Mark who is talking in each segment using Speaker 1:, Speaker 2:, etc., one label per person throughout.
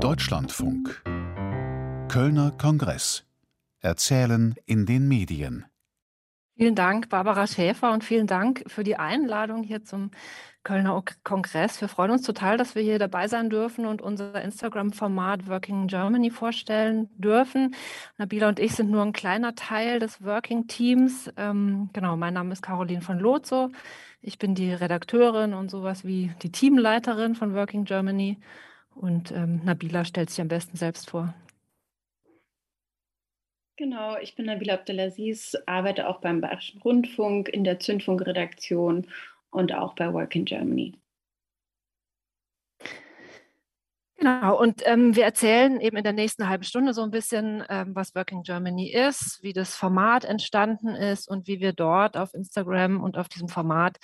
Speaker 1: Deutschlandfunk Kölner Kongress Erzählen in den Medien
Speaker 2: Vielen Dank, Barbara Schäfer, und vielen Dank für die Einladung hier zum Kölner Kongress. Wir freuen uns total, dass wir hier dabei sein dürfen und unser Instagram-Format Working Germany vorstellen dürfen. Nabila und ich sind nur ein kleiner Teil des Working Teams. Ähm, genau, mein Name ist Caroline von Lozo. Ich bin die Redakteurin und sowas wie die Teamleiterin von Working Germany. Und ähm, Nabila stellt sich am besten selbst vor.
Speaker 3: Genau, ich bin Nabila Abdelaziz, arbeite auch beim Bayerischen Rundfunk in der Zündfunkredaktion und auch bei Work in Germany.
Speaker 2: Genau, und ähm, wir erzählen eben in der nächsten halben Stunde so ein bisschen, ähm, was Working Germany ist, wie das Format entstanden ist und wie wir dort auf Instagram und auf diesem Format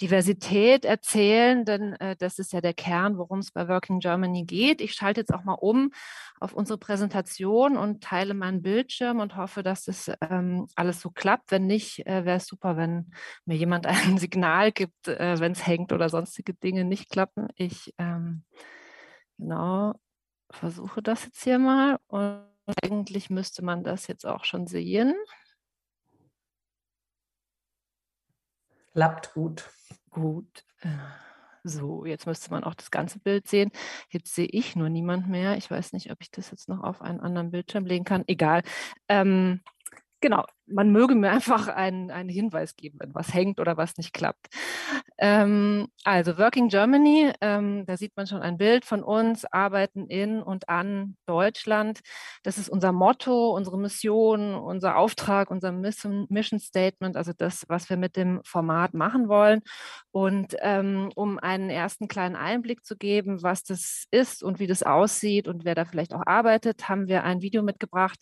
Speaker 2: Diversität erzählen, denn äh, das ist ja der Kern, worum es bei Working Germany geht. Ich schalte jetzt auch mal um auf unsere Präsentation und teile meinen Bildschirm und hoffe, dass das ähm, alles so klappt. Wenn nicht, äh, wäre es super, wenn mir jemand ein Signal gibt, äh, wenn es hängt oder sonstige Dinge nicht klappen. Ich ähm, Genau, versuche das jetzt hier mal und eigentlich müsste man das jetzt auch schon sehen.
Speaker 4: Klappt gut.
Speaker 2: Gut. Äh, so, jetzt müsste man auch das ganze Bild sehen. Jetzt sehe ich nur niemand mehr. Ich weiß nicht, ob ich das jetzt noch auf einen anderen Bildschirm legen kann. Egal. Ähm, genau, man möge mir einfach einen, einen Hinweis geben, wenn was hängt oder was nicht klappt. Ähm, also Working Germany, ähm, da sieht man schon ein Bild von uns, arbeiten in und an Deutschland. Das ist unser Motto, unsere Mission, unser Auftrag, unser Mission, Statement, also das, was wir mit dem Format machen wollen. Und ähm, um einen ersten kleinen Einblick zu geben, was das ist und wie das aussieht und wer da vielleicht auch arbeitet, haben wir ein Video mitgebracht.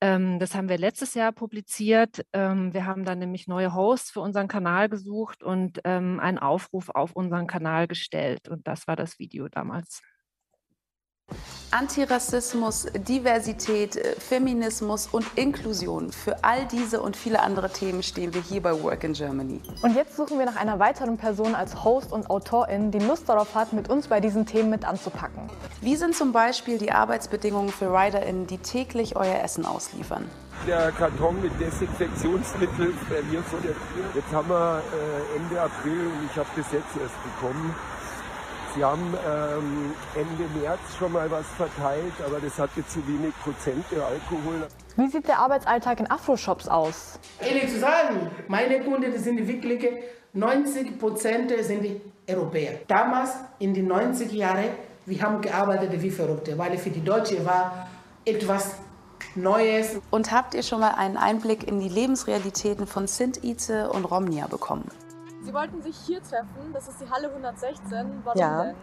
Speaker 2: Ähm, das haben wir letztes Jahr publiziert. Ähm, wir haben dann nämlich neue Hosts für unseren Kanal gesucht und ähm, einen Aufruf auf unseren Kanal gestellt. Und das war das Video damals.
Speaker 5: Antirassismus, Diversität, äh, Feminismus und Inklusion. Für all diese und viele andere Themen stehen wir hier bei Work in Germany.
Speaker 6: Und jetzt suchen wir nach einer weiteren Person als Host und Autorin, die Lust darauf hat, mit uns bei diesen Themen mit anzupacken.
Speaker 5: Wie sind zum Beispiel die Arbeitsbedingungen für RiderInnen, die täglich euer Essen ausliefern?
Speaker 7: Der Karton mit Desinfektionsmittel verliert vor der Tür. Jetzt haben wir äh, Ende April und ich habe das jetzt erst bekommen. Sie haben ähm, Ende März schon mal was verteilt, aber das hatte zu wenig Prozente Alkohol.
Speaker 6: Wie sieht der Arbeitsalltag in Afro-Shops aus?
Speaker 8: Ehrlich zu sagen, meine Kunden das sind wirklich 90 Prozent sind die Europäer. Damals in den 90er Jahren, wir haben gearbeitet wie Verrückte, weil für die Deutschen war etwas Neues.
Speaker 5: Und habt ihr schon mal einen Einblick in die Lebensrealitäten von Sint Ize und Romnia bekommen?
Speaker 6: Sie wollten sich hier treffen, das ist die Halle 116. Warum
Speaker 9: ja.
Speaker 6: denn?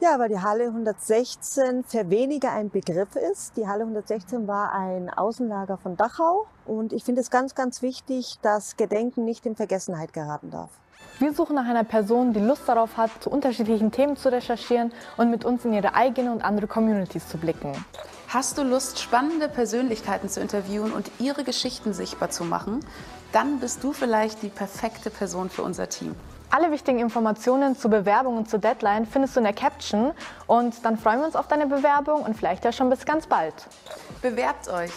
Speaker 9: Ja, weil die Halle 116 für weniger ein Begriff ist. Die Halle 116 war ein Außenlager von Dachau und ich finde es ganz, ganz wichtig, dass Gedenken nicht in Vergessenheit geraten darf.
Speaker 6: Wir suchen nach einer Person, die Lust darauf hat, zu unterschiedlichen Themen zu recherchieren und mit uns in ihre eigene und andere Communities zu blicken.
Speaker 5: Hast du Lust, spannende Persönlichkeiten zu interviewen und ihre Geschichten sichtbar zu machen? Dann bist du vielleicht die perfekte Person für unser Team.
Speaker 6: Alle wichtigen Informationen zur Bewerbung und zur Deadline findest du in der Caption und dann freuen wir uns auf deine Bewerbung und vielleicht ja schon bis ganz bald.
Speaker 5: Bewerbt euch!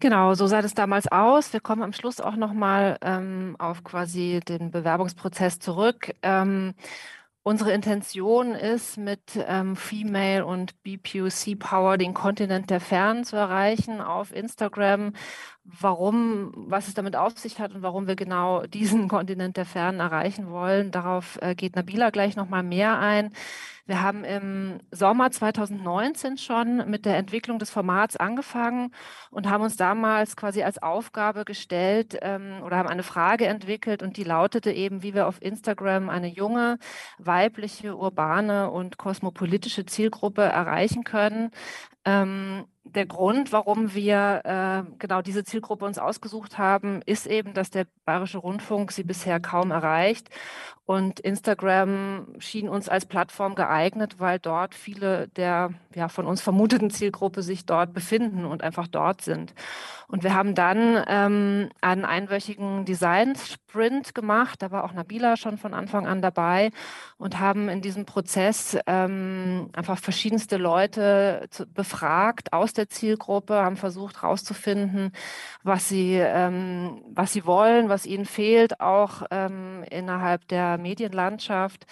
Speaker 2: Genau, so sah das damals aus. Wir kommen am Schluss auch nochmal ähm, auf quasi den Bewerbungsprozess zurück. Ähm, Unsere Intention ist, mit ähm, Female und BPUC Power den Kontinent der Fernen zu erreichen auf Instagram. Warum, was es damit auf sich hat und warum wir genau diesen Kontinent der Fernen erreichen wollen, darauf äh, geht Nabila gleich nochmal mehr ein. Wir haben im Sommer 2019 schon mit der Entwicklung des Formats angefangen und haben uns damals quasi als Aufgabe gestellt ähm, oder haben eine Frage entwickelt und die lautete eben, wie wir auf Instagram eine junge, weibliche, urbane und kosmopolitische Zielgruppe erreichen können. Ähm, der Grund, warum wir äh, genau diese Zielgruppe uns ausgesucht haben, ist eben, dass der Bayerische Rundfunk sie bisher kaum erreicht. Und Instagram schien uns als Plattform geeignet, weil dort viele der ja, von uns vermuteten Zielgruppe sich dort befinden und einfach dort sind. Und wir haben dann ähm, einen einwöchigen Design-Sprint gemacht. Da war auch Nabila schon von Anfang an dabei und haben in diesem Prozess ähm, einfach verschiedenste Leute zu, befragt aus der Zielgruppe, haben versucht herauszufinden, was sie, ähm, was sie wollen, was ihnen fehlt, auch ähm, innerhalb der Medienlandschaft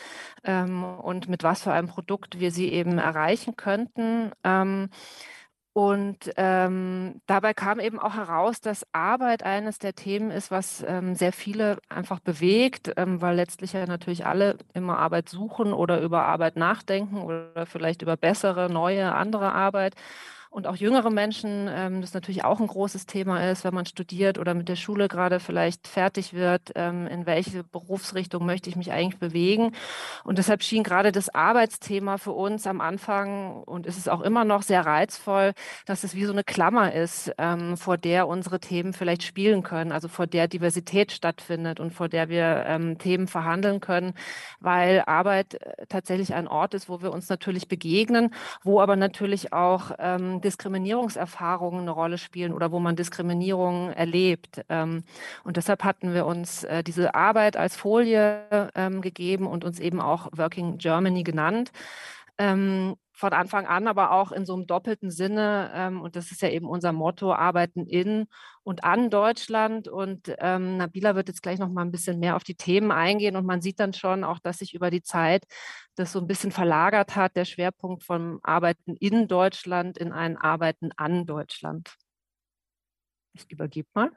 Speaker 2: ähm, und mit was für einem Produkt wir sie eben erreichen könnten. Ähm, und ähm, dabei kam eben auch heraus, dass Arbeit eines der Themen ist, was ähm, sehr viele einfach bewegt, ähm, weil letztlich ja natürlich alle immer Arbeit suchen oder über Arbeit nachdenken oder vielleicht über bessere, neue, andere Arbeit und auch jüngere Menschen, ähm, das natürlich auch ein großes Thema ist, wenn man studiert oder mit der Schule gerade vielleicht fertig wird, ähm, in welche Berufsrichtung möchte ich mich eigentlich bewegen. Und deshalb schien gerade das Arbeitsthema für uns am Anfang und ist es auch immer noch sehr reizvoll, dass es wie so eine Klammer ist, ähm, vor der unsere Themen vielleicht spielen können, also vor der Diversität stattfindet und vor der wir ähm, Themen verhandeln können, weil Arbeit äh, tatsächlich ein Ort ist, wo wir uns natürlich begegnen, wo aber natürlich auch ähm, Diskriminierungserfahrungen eine Rolle spielen oder wo man Diskriminierung erlebt. Ähm, und deshalb hatten wir uns äh, diese Arbeit als Folie ähm, gegeben und uns eben auch Working Germany genannt ähm, von Anfang an, aber auch in so einem doppelten Sinne. Ähm, und das ist ja eben unser Motto, arbeiten in und an Deutschland. Und ähm, Nabila wird jetzt gleich noch mal ein bisschen mehr auf die Themen eingehen. Und man sieht dann schon auch, dass sich über die Zeit das so ein bisschen verlagert hat, der Schwerpunkt vom Arbeiten in Deutschland in ein Arbeiten an Deutschland. Ich übergebe mal.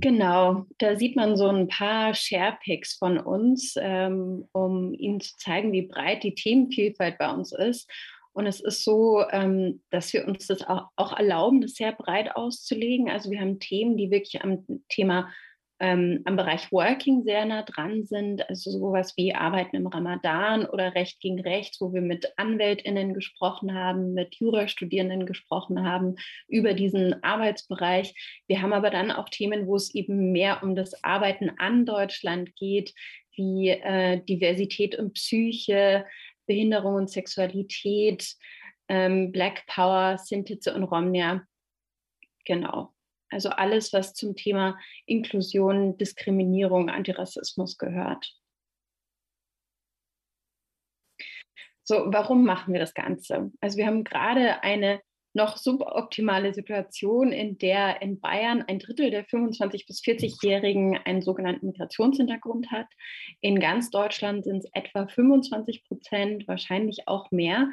Speaker 3: Genau, da sieht man so ein paar Sharepics von uns, ähm, um Ihnen zu zeigen, wie breit die Themenvielfalt bei uns ist. Und es ist so, ähm, dass wir uns das auch, auch erlauben, das sehr breit auszulegen. Also wir haben Themen, die wirklich am Thema ähm, am Bereich Working sehr nah dran sind, also sowas wie Arbeiten im Ramadan oder Recht gegen Rechts, wo wir mit AnwältInnen gesprochen haben, mit Jurastudierenden gesprochen haben über diesen Arbeitsbereich. Wir haben aber dann auch Themen, wo es eben mehr um das Arbeiten an Deutschland geht, wie äh, Diversität und Psyche, Behinderung und Sexualität, ähm, Black Power, Sintize und Romnia. Genau. Also alles, was zum Thema Inklusion, Diskriminierung, Antirassismus gehört. So, warum machen wir das Ganze? Also wir haben gerade eine noch suboptimale Situation, in der in Bayern ein Drittel der 25- bis 40-Jährigen einen sogenannten Migrationshintergrund hat. In ganz Deutschland sind es etwa 25 Prozent, wahrscheinlich auch mehr.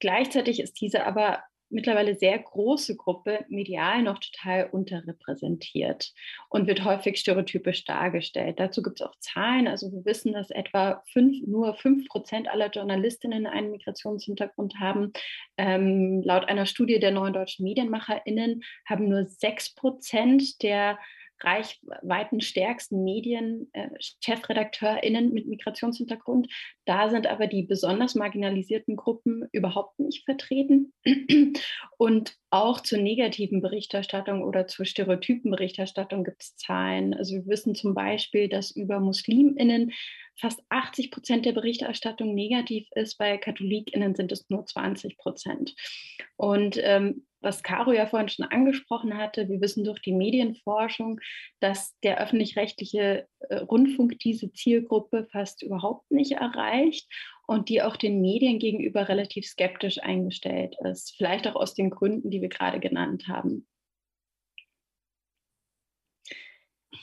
Speaker 3: Gleichzeitig ist diese aber mittlerweile sehr große Gruppe medial noch total unterrepräsentiert und wird häufig stereotypisch dargestellt. Dazu gibt es auch Zahlen. Also wir wissen, dass etwa fünf, nur fünf Prozent aller Journalistinnen einen Migrationshintergrund haben. Ähm, laut einer Studie der neuen deutschen MedienmacherInnen haben nur sechs Prozent der reichweitenstärksten Medien, äh, ChefredakteurInnen mit Migrationshintergrund. Da sind aber die besonders marginalisierten Gruppen überhaupt nicht vertreten. Und auch zur negativen Berichterstattung oder zur Stereotypenberichterstattung gibt es Zahlen. Also wir wissen zum Beispiel, dass über MuslimInnen fast 80 Prozent der Berichterstattung negativ ist. Bei KatholikInnen sind es nur 20 Prozent. Und ähm, was Caro ja vorhin schon angesprochen hatte, wir wissen durch die Medienforschung, dass der öffentlich-rechtliche äh, Rundfunk diese Zielgruppe fast überhaupt nicht erreicht und die auch den Medien gegenüber relativ skeptisch eingestellt ist. Vielleicht auch aus den Gründen, die wir gerade genannt haben.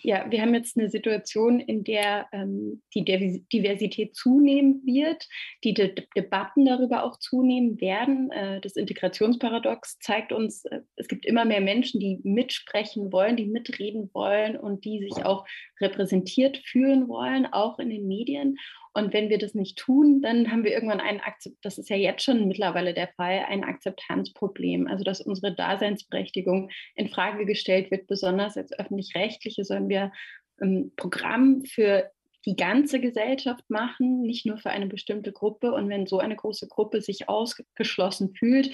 Speaker 3: Ja, wir haben jetzt eine Situation, in der ähm, die Diversität zunehmen wird, die De Debatten darüber auch zunehmen werden. Äh, das Integrationsparadox zeigt uns, äh, es gibt immer mehr Menschen, die mitsprechen wollen, die mitreden wollen und die sich auch repräsentiert fühlen wollen, auch in den Medien. Und wenn wir das nicht tun, dann haben wir irgendwann ein Akzept, das ist ja jetzt schon mittlerweile der Fall, ein Akzeptanzproblem. Also dass unsere Daseinsberechtigung in Frage gestellt wird, besonders als öffentlich-rechtliche sollen wir ein ähm, Programm für die ganze Gesellschaft machen, nicht nur für eine bestimmte Gruppe. Und wenn so eine große Gruppe sich ausgeschlossen fühlt,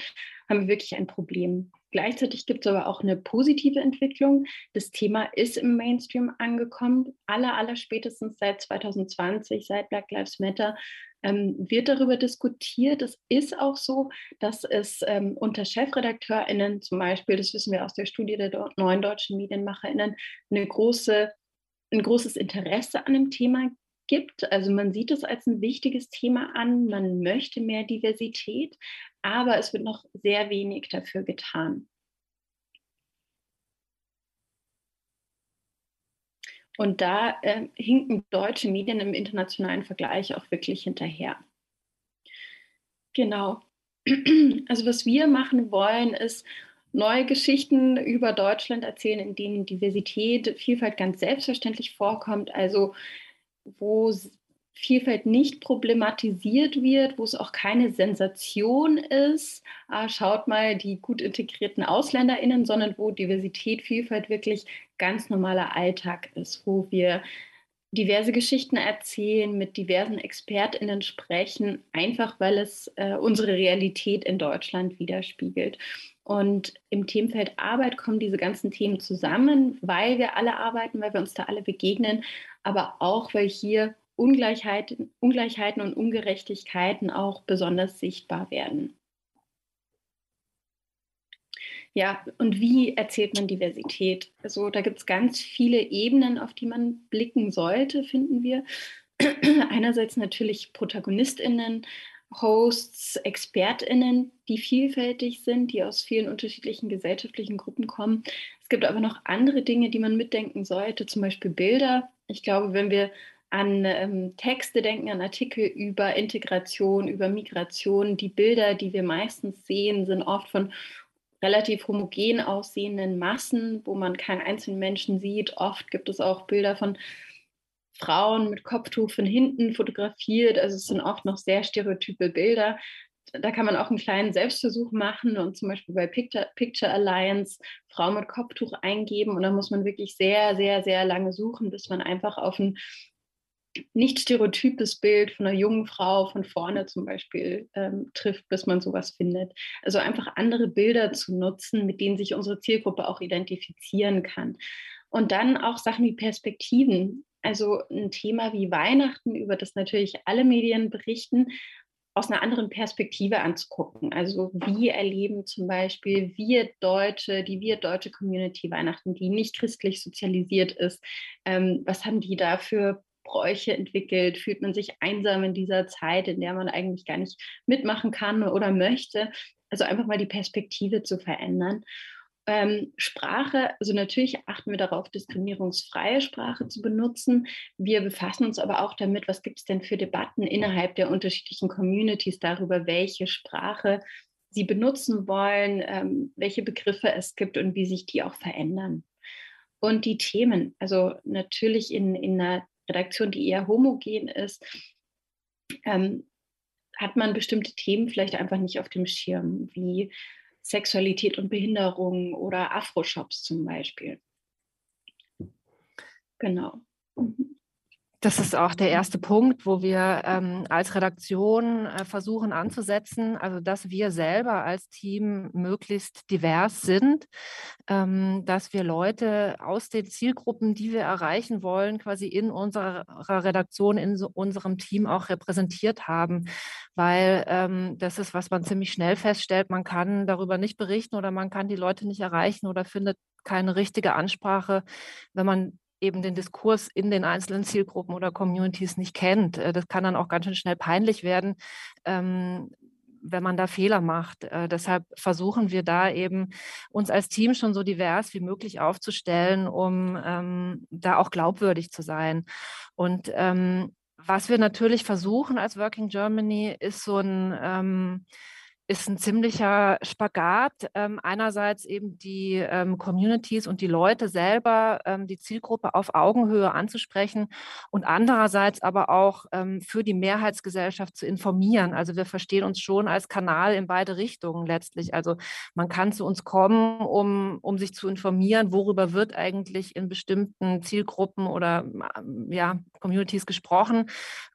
Speaker 3: haben wir wirklich ein Problem. Gleichzeitig gibt es aber auch eine positive Entwicklung. Das Thema ist im Mainstream angekommen. Aller, aller spätestens seit 2020, seit Black Lives Matter, ähm, wird darüber diskutiert. Es ist auch so, dass es ähm, unter ChefredakteurInnen zum Beispiel, das wissen wir aus der Studie der neuen deutschen MedienmacherInnen, eine große, ein großes Interesse an dem Thema gibt. Also man sieht es als ein wichtiges Thema an, man möchte mehr Diversität, aber es wird noch sehr wenig dafür getan. Und da äh, hinken deutsche Medien im internationalen Vergleich auch wirklich hinterher. Genau. Also was wir machen wollen, ist neue Geschichten über Deutschland erzählen, in denen Diversität, Vielfalt ganz selbstverständlich vorkommt. Also wo Vielfalt nicht problematisiert wird, wo es auch keine Sensation ist, ah, schaut mal die gut integrierten AusländerInnen, sondern wo Diversität, Vielfalt wirklich ganz normaler Alltag ist, wo wir diverse Geschichten erzählen, mit diversen ExpertInnen sprechen, einfach weil es äh, unsere Realität in Deutschland widerspiegelt. Und im Themenfeld Arbeit kommen diese ganzen Themen zusammen, weil wir alle arbeiten, weil wir uns da alle begegnen, aber auch, weil hier Ungleichheiten, Ungleichheiten und Ungerechtigkeiten auch besonders sichtbar werden. Ja, und wie erzählt man Diversität? Also da gibt es ganz viele Ebenen, auf die man blicken sollte, finden wir. Einerseits natürlich Protagonistinnen, Hosts, Expertinnen, die vielfältig sind, die aus vielen unterschiedlichen gesellschaftlichen Gruppen kommen. Es gibt aber noch andere Dinge, die man mitdenken sollte, zum Beispiel Bilder. Ich glaube, wenn wir an ähm, Texte denken, an Artikel über Integration, über Migration. Die Bilder, die wir meistens sehen, sind oft von relativ homogen aussehenden Massen, wo man keinen einzelnen Menschen sieht. Oft gibt es auch Bilder von Frauen mit Kopftuch von hinten fotografiert. Also es sind oft noch sehr stereotype Bilder. Da kann man auch einen kleinen Selbstversuch machen und zum Beispiel bei Picture, Picture Alliance Frau mit Kopftuch eingeben. Und da muss man wirklich sehr, sehr, sehr lange suchen, bis man einfach auf ein nicht stereotypes Bild von einer jungen Frau von vorne zum Beispiel ähm, trifft, bis man sowas findet. Also einfach andere Bilder zu nutzen, mit denen sich unsere Zielgruppe auch identifizieren kann. Und dann auch Sachen wie Perspektiven. Also ein Thema wie Weihnachten, über das natürlich alle Medien berichten, aus einer anderen Perspektive anzugucken. Also wie erleben zum Beispiel wir Deutsche, die wir deutsche Community Weihnachten, die nicht christlich sozialisiert ist, ähm, was haben die da für Bräuche entwickelt? Fühlt man sich einsam in dieser Zeit, in der man eigentlich gar nicht mitmachen kann oder möchte? Also einfach mal die Perspektive zu verändern. Ähm, Sprache, also natürlich achten wir darauf, diskriminierungsfreie Sprache zu benutzen. Wir befassen uns aber auch damit, was gibt es denn für Debatten innerhalb der unterschiedlichen Communities darüber, welche Sprache sie benutzen wollen, ähm, welche Begriffe es gibt und wie sich die auch verändern. Und die Themen, also natürlich in, in einer Redaktion, die eher homogen ist, ähm, hat man bestimmte Themen vielleicht einfach nicht auf dem Schirm, wie Sexualität und Behinderung oder Afro-Shops zum Beispiel. Genau. Mhm.
Speaker 2: Das ist auch der erste Punkt, wo wir ähm, als Redaktion äh, versuchen anzusetzen, also dass wir selber als Team möglichst divers sind, ähm, dass wir Leute aus den Zielgruppen, die wir erreichen wollen, quasi in unserer Redaktion, in so unserem Team auch repräsentiert haben, weil ähm, das ist, was man ziemlich schnell feststellt, man kann darüber nicht berichten oder man kann die Leute nicht erreichen oder findet keine richtige Ansprache, wenn man eben den Diskurs in den einzelnen Zielgruppen oder Communities nicht kennt. Äh, das kann dann auch ganz schön schnell peinlich werden, ähm, wenn man da Fehler macht. Äh, deshalb versuchen wir da eben uns als Team schon so divers wie möglich aufzustellen, um ähm, da auch glaubwürdig zu sein. Und ähm, was wir natürlich versuchen als Working Germany ist so ein ist ein ziemlicher Spagat. Ähm, einerseits eben die ähm, Communities und die Leute selber, ähm, die Zielgruppe auf Augenhöhe anzusprechen und andererseits aber auch ähm, für die Mehrheitsgesellschaft zu informieren. Also wir verstehen uns schon als Kanal in beide Richtungen letztlich. Also man kann zu uns kommen, um, um sich zu informieren, worüber wird eigentlich in bestimmten Zielgruppen oder ja, Communities gesprochen,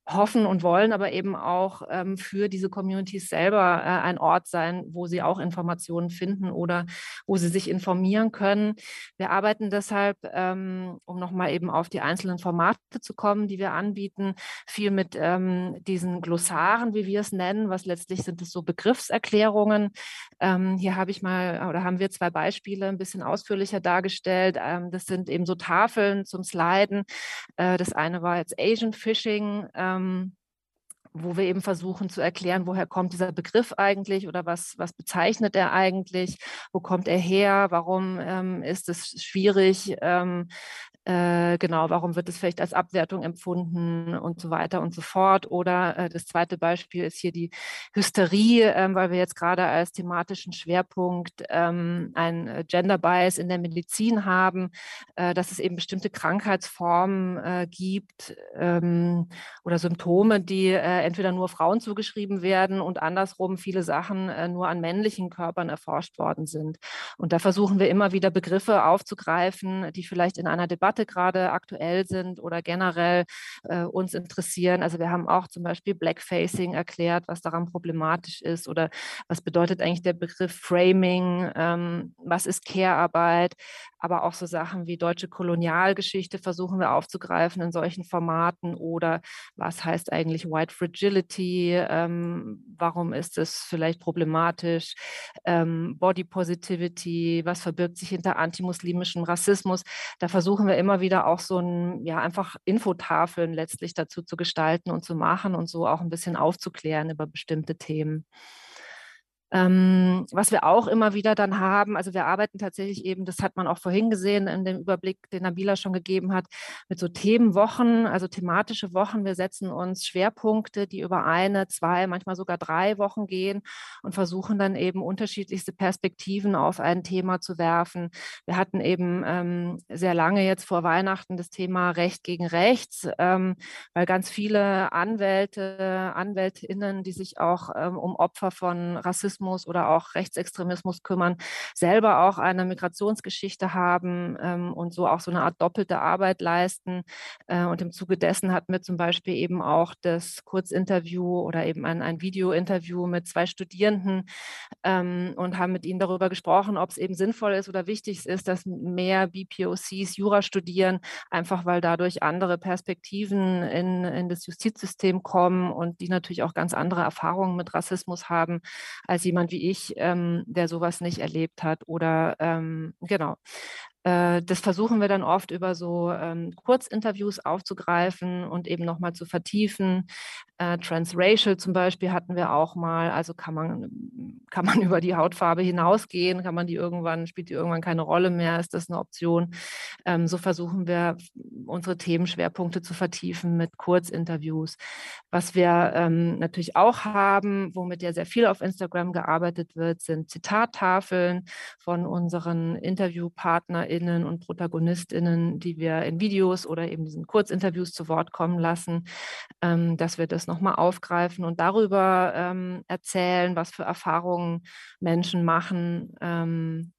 Speaker 2: hoffen und wollen aber eben auch ähm, für diese Communities selber äh, ein Ort sein, wo sie auch Informationen finden oder wo sie sich informieren können. Wir arbeiten deshalb, ähm, um nochmal eben auf die einzelnen Formate zu kommen, die wir anbieten, viel mit ähm, diesen Glossaren, wie wir es nennen, was letztlich sind es so Begriffserklärungen. Ähm, hier habe ich mal oder haben wir zwei Beispiele ein bisschen ausführlicher dargestellt. Ähm, das sind eben so Tafeln zum Sliden. Äh, das eine war jetzt Asian Fishing ähm, wo wir eben versuchen zu erklären, woher kommt dieser Begriff eigentlich oder was, was bezeichnet er eigentlich, wo kommt er her, warum ähm, ist es schwierig, ähm, äh, genau, warum wird es vielleicht als Abwertung empfunden und so weiter und so fort. Oder äh, das zweite Beispiel ist hier die Hysterie, äh, weil wir jetzt gerade als thematischen Schwerpunkt ähm, ein äh, Gender Bias in der Medizin haben, äh, dass es eben bestimmte Krankheitsformen gibt ähm, oder Symptome, die entweder nur Frauen zugeschrieben werden und andersrum viele Sachen nur an männlichen Körpern erforscht worden sind. Und da versuchen wir immer wieder Begriffe aufzugreifen, die vielleicht in einer Debatte Debatte gerade aktuell sind oder generell äh, uns interessieren. Also wir haben auch zum Beispiel Blackfacing erklärt, was daran problematisch ist oder was bedeutet eigentlich der Begriff Framing, ähm, was ist Care-Arbeit, aber auch so Sachen wie deutsche Kolonialgeschichte versuchen wir aufzugreifen in solchen Formaten oder was heißt eigentlich White Fragility, ähm, warum ist es vielleicht problematisch, ähm, Body Positivity, was verbirgt sich hinter antimuslimischem Rassismus. Da versuchen wir immer wieder auch so ein, ja, einfach Infotafeln letztlich dazu zu gestalten und zu machen und so auch ein bisschen aufzuklären über bestimmte Themen. Ähm, was wir auch immer wieder dann haben, also wir arbeiten tatsächlich eben, das hat man auch vorhin gesehen in dem Überblick, den Nabila schon gegeben hat, mit so Themenwochen, also thematische Wochen. Wir setzen uns Schwerpunkte, die über eine, zwei, manchmal sogar drei Wochen gehen und versuchen dann eben unterschiedlichste Perspektiven auf ein Thema zu werfen. Wir hatten eben ähm, sehr lange jetzt vor Weihnachten das Thema Recht gegen Rechts, ähm, weil ganz viele Anwälte, Anwältinnen, die sich auch ähm, um Opfer von Rassismus Rassismus oder auch Rechtsextremismus kümmern, selber auch eine Migrationsgeschichte haben ähm, und so auch so eine Art doppelte Arbeit leisten. Äh, und im Zuge dessen hatten wir zum Beispiel eben auch das Kurzinterview oder eben ein, ein Video-Interview mit zwei Studierenden ähm, und haben mit ihnen darüber gesprochen, ob es eben sinnvoll ist oder wichtig ist, dass mehr BPOCs Jura studieren, einfach weil dadurch andere Perspektiven in, in das Justizsystem kommen und die natürlich auch ganz andere Erfahrungen mit Rassismus haben als jemand wie ich, ähm, der sowas nicht erlebt hat oder ähm, genau. Äh, das versuchen wir dann oft über so ähm, Kurzinterviews aufzugreifen und eben nochmal zu vertiefen. Äh, Transracial zum Beispiel hatten wir auch mal. Also kann man, kann man über die Hautfarbe hinausgehen? Kann man die irgendwann, spielt die irgendwann keine Rolle mehr? Ist das eine Option? Ähm, so versuchen wir unsere Themenschwerpunkte zu vertiefen mit Kurzinterviews. Was wir ähm, natürlich auch haben, womit ja sehr viel auf Instagram gearbeitet wird, sind Zitattafeln von unseren InterviewpartnerInnen und ProtagonistInnen, die wir in Videos oder eben diesen Kurzinterviews zu Wort kommen lassen, ähm, dass wir das nochmal aufgreifen und darüber ähm, erzählen, was für Erfahrungen Menschen machen, ähm,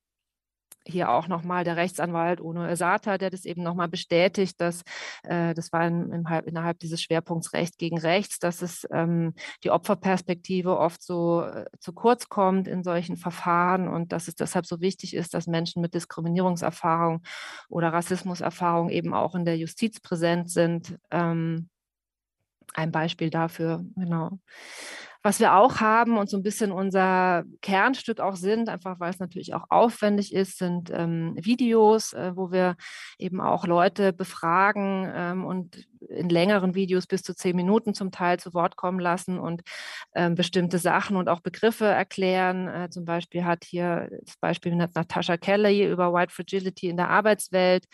Speaker 2: hier auch nochmal der Rechtsanwalt Ono Esata, der das eben nochmal bestätigt, dass äh, das war in, in, innerhalb dieses Schwerpunkts Recht gegen Rechts, dass es ähm, die Opferperspektive oft so äh, zu kurz kommt in solchen Verfahren und dass es deshalb so wichtig ist, dass Menschen mit Diskriminierungserfahrung oder Rassismuserfahrung eben auch in der Justiz präsent sind. Ähm, ein Beispiel dafür, genau. Was wir auch haben und so ein bisschen unser Kernstück auch sind, einfach weil es natürlich auch aufwendig ist, sind ähm, Videos, äh, wo wir eben auch Leute befragen ähm, und in längeren Videos bis zu zehn Minuten zum Teil zu Wort kommen lassen und ähm, bestimmte Sachen und auch Begriffe erklären. Äh, zum Beispiel hat hier das Beispiel mit Natascha Kelly über White Fragility in der Arbeitswelt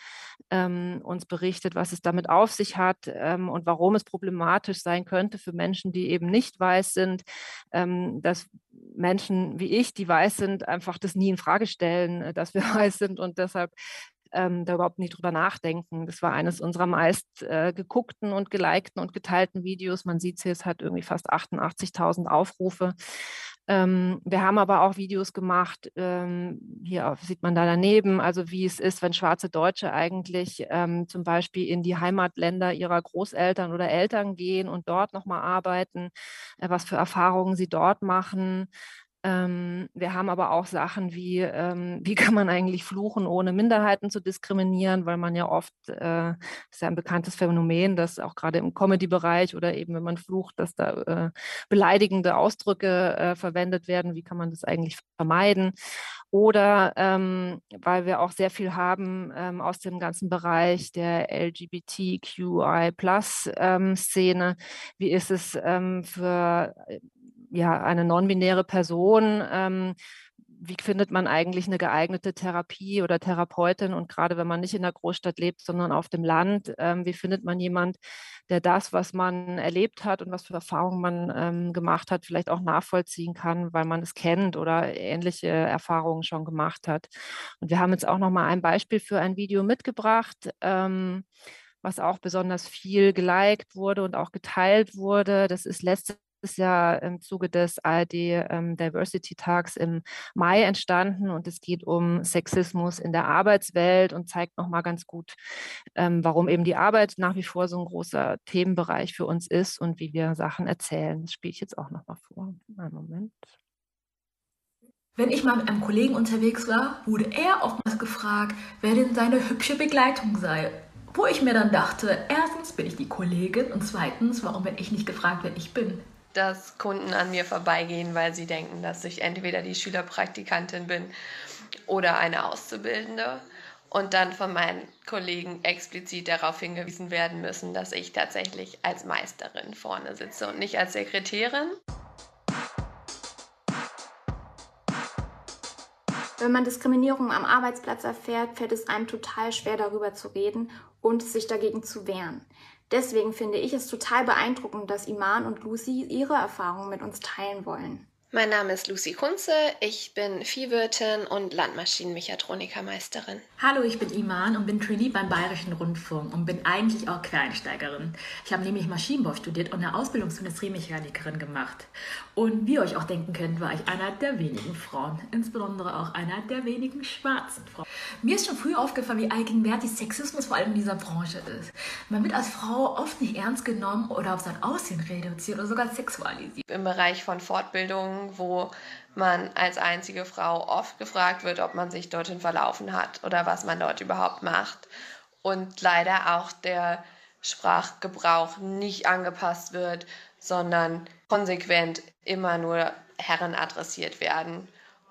Speaker 2: ähm, uns berichtet, was es damit auf sich hat ähm, und warum es problematisch sein könnte für Menschen, die eben nicht weiß sind, ähm, dass Menschen wie ich, die weiß sind, einfach das nie in Frage stellen, äh, dass wir weiß sind und deshalb ähm, da überhaupt nicht drüber nachdenken. Das war eines unserer meist äh, geguckten und gelikten und geteilten Videos. Man sieht es hier, es hat irgendwie fast 88.000 Aufrufe. Ähm, wir haben aber auch Videos gemacht, ähm, hier sieht man da daneben, also wie es ist, wenn schwarze Deutsche eigentlich ähm, zum Beispiel in die Heimatländer ihrer Großeltern oder Eltern gehen und dort nochmal arbeiten, äh, was für Erfahrungen sie dort machen. Ähm, wir haben aber auch Sachen wie, ähm, wie kann man eigentlich fluchen, ohne Minderheiten zu diskriminieren, weil man ja oft, äh, ist ja ein bekanntes Phänomen, dass auch gerade im Comedy-Bereich oder eben wenn man flucht, dass da äh, beleidigende Ausdrücke äh, verwendet werden. Wie kann man das eigentlich vermeiden? Oder ähm, weil wir auch sehr viel haben ähm, aus dem ganzen Bereich der LGBTQI-Plus-Szene. Ähm, wie ist es ähm, für äh, ja, eine non-binäre Person, ähm, wie findet man eigentlich eine geeignete Therapie oder Therapeutin? Und gerade wenn man nicht in der Großstadt lebt, sondern auf dem Land, ähm, wie findet man jemand, der das, was man erlebt hat und was für Erfahrungen man ähm, gemacht hat, vielleicht auch nachvollziehen kann, weil man es kennt oder ähnliche Erfahrungen schon gemacht hat? Und wir haben jetzt auch noch mal ein Beispiel für ein Video mitgebracht. Ähm, was auch besonders viel geliked wurde und auch geteilt wurde. Das ist letzte ist ja im Zuge des ARD ähm, Diversity Tags im Mai entstanden und es geht um Sexismus in der Arbeitswelt und zeigt nochmal ganz gut, ähm, warum eben die Arbeit nach wie vor so ein großer Themenbereich für uns ist und wie wir Sachen erzählen. Das spiele ich jetzt auch nochmal vor. Einen Moment.
Speaker 4: Wenn ich mal mit einem Kollegen unterwegs war, wurde er oftmals gefragt, wer denn seine hübsche Begleitung sei. Wo ich mir dann dachte, erstens bin ich die Kollegin und zweitens, warum werde ich nicht gefragt, wer ich bin?
Speaker 10: Dass Kunden an mir vorbeigehen, weil sie denken, dass ich entweder die Schülerpraktikantin bin oder eine Auszubildende und dann von meinen Kollegen explizit darauf hingewiesen werden müssen, dass ich tatsächlich als Meisterin vorne sitze und nicht als Sekretärin.
Speaker 11: Wenn man Diskriminierung am Arbeitsplatz erfährt, fällt es einem total schwer darüber zu reden und sich dagegen zu wehren. Deswegen finde ich es total beeindruckend, dass Iman und Lucy ihre Erfahrungen mit uns teilen wollen.
Speaker 10: Mein Name ist Lucy Kunze, ich bin Viehwirtin und Landmaschinenmechatronikermeisterin.
Speaker 4: Hallo, ich bin Iman und bin Trainee beim Bayerischen Rundfunk und bin eigentlich auch Quereinsteigerin. Ich habe nämlich Maschinenbau studiert und eine Ausbildung zur Industriemechanikerin gemacht. Und wie ihr euch auch denken könnt, war ich einer der wenigen Frauen, insbesondere auch einer der wenigen schwarzen Frauen. Mir ist schon früh aufgefallen, wie allgegenwärtig Sexismus vor allem in dieser Branche ist. Man wird als Frau oft nicht ernst genommen oder auf sein Aussehen reduziert oder sogar sexualisiert.
Speaker 10: Im Bereich von Fortbildung wo man als einzige Frau oft gefragt wird, ob man sich dorthin verlaufen hat oder was man dort überhaupt macht. Und leider auch der Sprachgebrauch nicht angepasst wird, sondern konsequent immer nur Herren adressiert werden.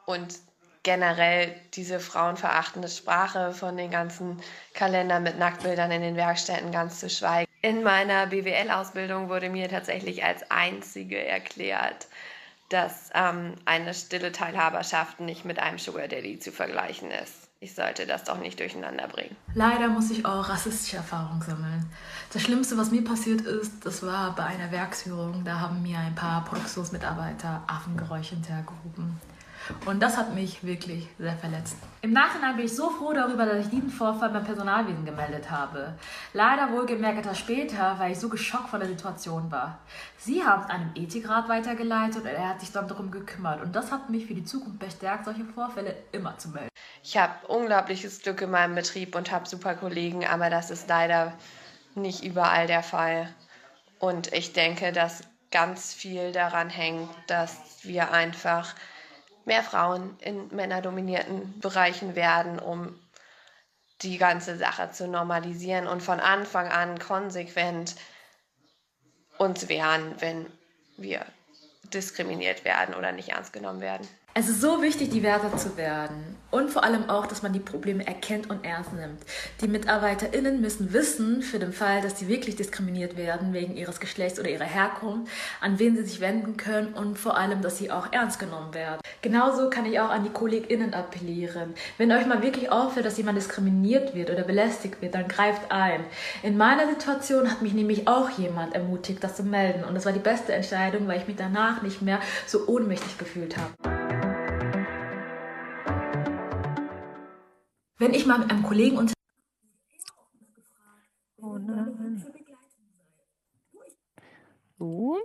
Speaker 10: Und generell diese frauenverachtende Sprache von den ganzen Kalendern mit Nacktbildern in den Werkstätten ganz zu schweigen. In meiner BWL-Ausbildung wurde mir tatsächlich als einzige erklärt, dass ähm, eine stille Teilhaberschaft nicht mit einem Sugar Daddy zu vergleichen ist. Ich sollte das doch nicht durcheinander bringen.
Speaker 4: Leider muss ich auch rassistische Erfahrungen sammeln. Das Schlimmste, was mir passiert ist, das war bei einer Werksführung. Da haben mir ein paar Produktionsmitarbeiter Affengeräusche hintergerufen. Und das hat mich wirklich sehr verletzt. Im Nachhinein bin ich so froh darüber, dass ich diesen Vorfall beim Personalwesen gemeldet habe. Leider wohlgemerkt etwas später, weil ich so geschockt von der Situation war. Sie haben es einem Ethikrat weitergeleitet und er hat sich dann darum gekümmert. Und das hat mich für die Zukunft bestärkt, solche Vorfälle immer zu melden.
Speaker 10: Ich habe unglaubliches Glück in meinem Betrieb und habe super Kollegen, aber das ist leider nicht überall der Fall. Und ich denke, dass ganz viel daran hängt, dass wir einfach mehr Frauen in männerdominierten Bereichen werden, um die ganze Sache zu normalisieren und von Anfang an konsequent uns wehren, wenn wir diskriminiert werden oder nicht ernst genommen werden.
Speaker 4: Es ist so wichtig, diverser zu werden. Und vor allem auch, dass man die Probleme erkennt und ernst nimmt. Die MitarbeiterInnen müssen wissen, für den Fall, dass sie wirklich diskriminiert werden wegen ihres Geschlechts oder ihrer Herkunft, an wen sie sich wenden können und vor allem, dass sie auch ernst genommen werden. Genauso kann ich auch an die KollegInnen appellieren. Wenn euch mal wirklich auffällt, dass jemand diskriminiert wird oder belästigt wird, dann greift ein. In meiner Situation hat mich nämlich auch jemand ermutigt, das zu melden. Und das war die beste Entscheidung, weil ich mich danach nicht mehr so ohnmächtig gefühlt habe. Wenn ich mal mit einem Kollegen unter
Speaker 2: oh nein. So,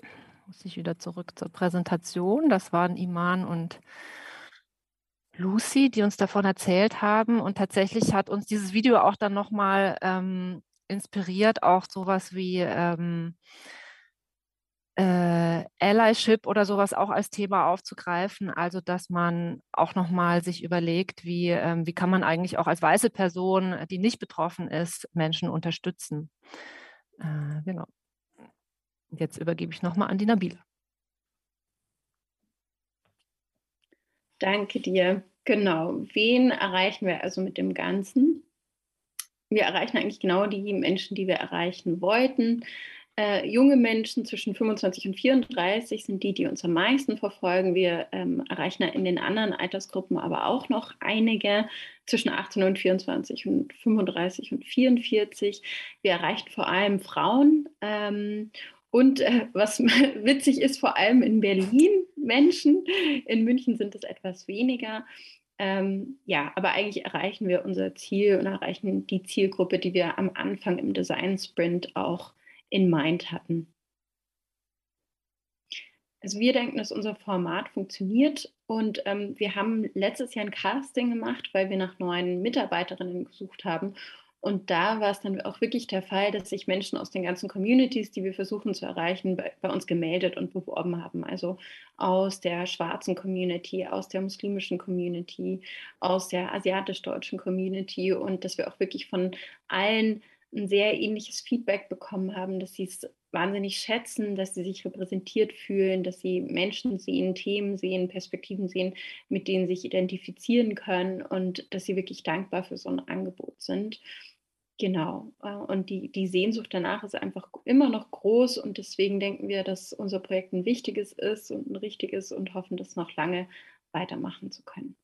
Speaker 2: muss ich wieder zurück zur Präsentation. Das waren Iman und Lucy, die uns davon erzählt haben. Und tatsächlich hat uns dieses Video auch dann nochmal ähm, inspiriert, auch sowas wie ähm, äh, Allyship oder sowas auch als Thema aufzugreifen. Also, dass man auch nochmal sich überlegt, wie, ähm, wie kann man eigentlich auch als weiße Person, die nicht betroffen ist, Menschen unterstützen. Äh, genau. Jetzt übergebe ich nochmal an die Nabila.
Speaker 3: Danke dir. Genau. Wen erreichen wir also mit dem Ganzen? Wir erreichen eigentlich genau die Menschen, die wir erreichen wollten. Äh, junge Menschen zwischen 25 und 34 sind die, die uns am meisten verfolgen. Wir ähm, erreichen in den anderen Altersgruppen aber auch noch einige zwischen 18 und 24 und 35 und 44. Wir erreichen vor allem Frauen ähm, und äh, was witzig ist, vor allem in Berlin Menschen. In München sind es etwas weniger. Ähm, ja, aber eigentlich erreichen wir unser Ziel und erreichen die Zielgruppe, die wir am Anfang im Design Sprint auch in Mind hatten. Also wir denken, dass unser Format funktioniert und ähm, wir haben letztes Jahr ein Casting gemacht, weil wir nach neuen Mitarbeiterinnen gesucht haben und da war es dann auch wirklich der Fall, dass sich Menschen aus den ganzen Communities, die wir versuchen zu erreichen, bei, bei, uns gemeldet und beworben haben. Also aus der schwarzen Community, aus der muslimischen Community, aus der asiatisch-deutschen Community und dass wir auch wirklich von allen ein sehr ähnliches Feedback bekommen haben, dass sie es wahnsinnig schätzen, dass sie sich repräsentiert fühlen, dass sie Menschen sehen, Themen sehen, Perspektiven sehen, mit denen sie sich identifizieren können und dass sie wirklich dankbar für so ein Angebot sind. Genau. Äh, und die, die Sehnsucht danach ist einfach immer noch groß und deswegen denken wir, dass unser Projekt ein wichtiges ist und ein richtiges und hoffen, das noch lange weitermachen zu können.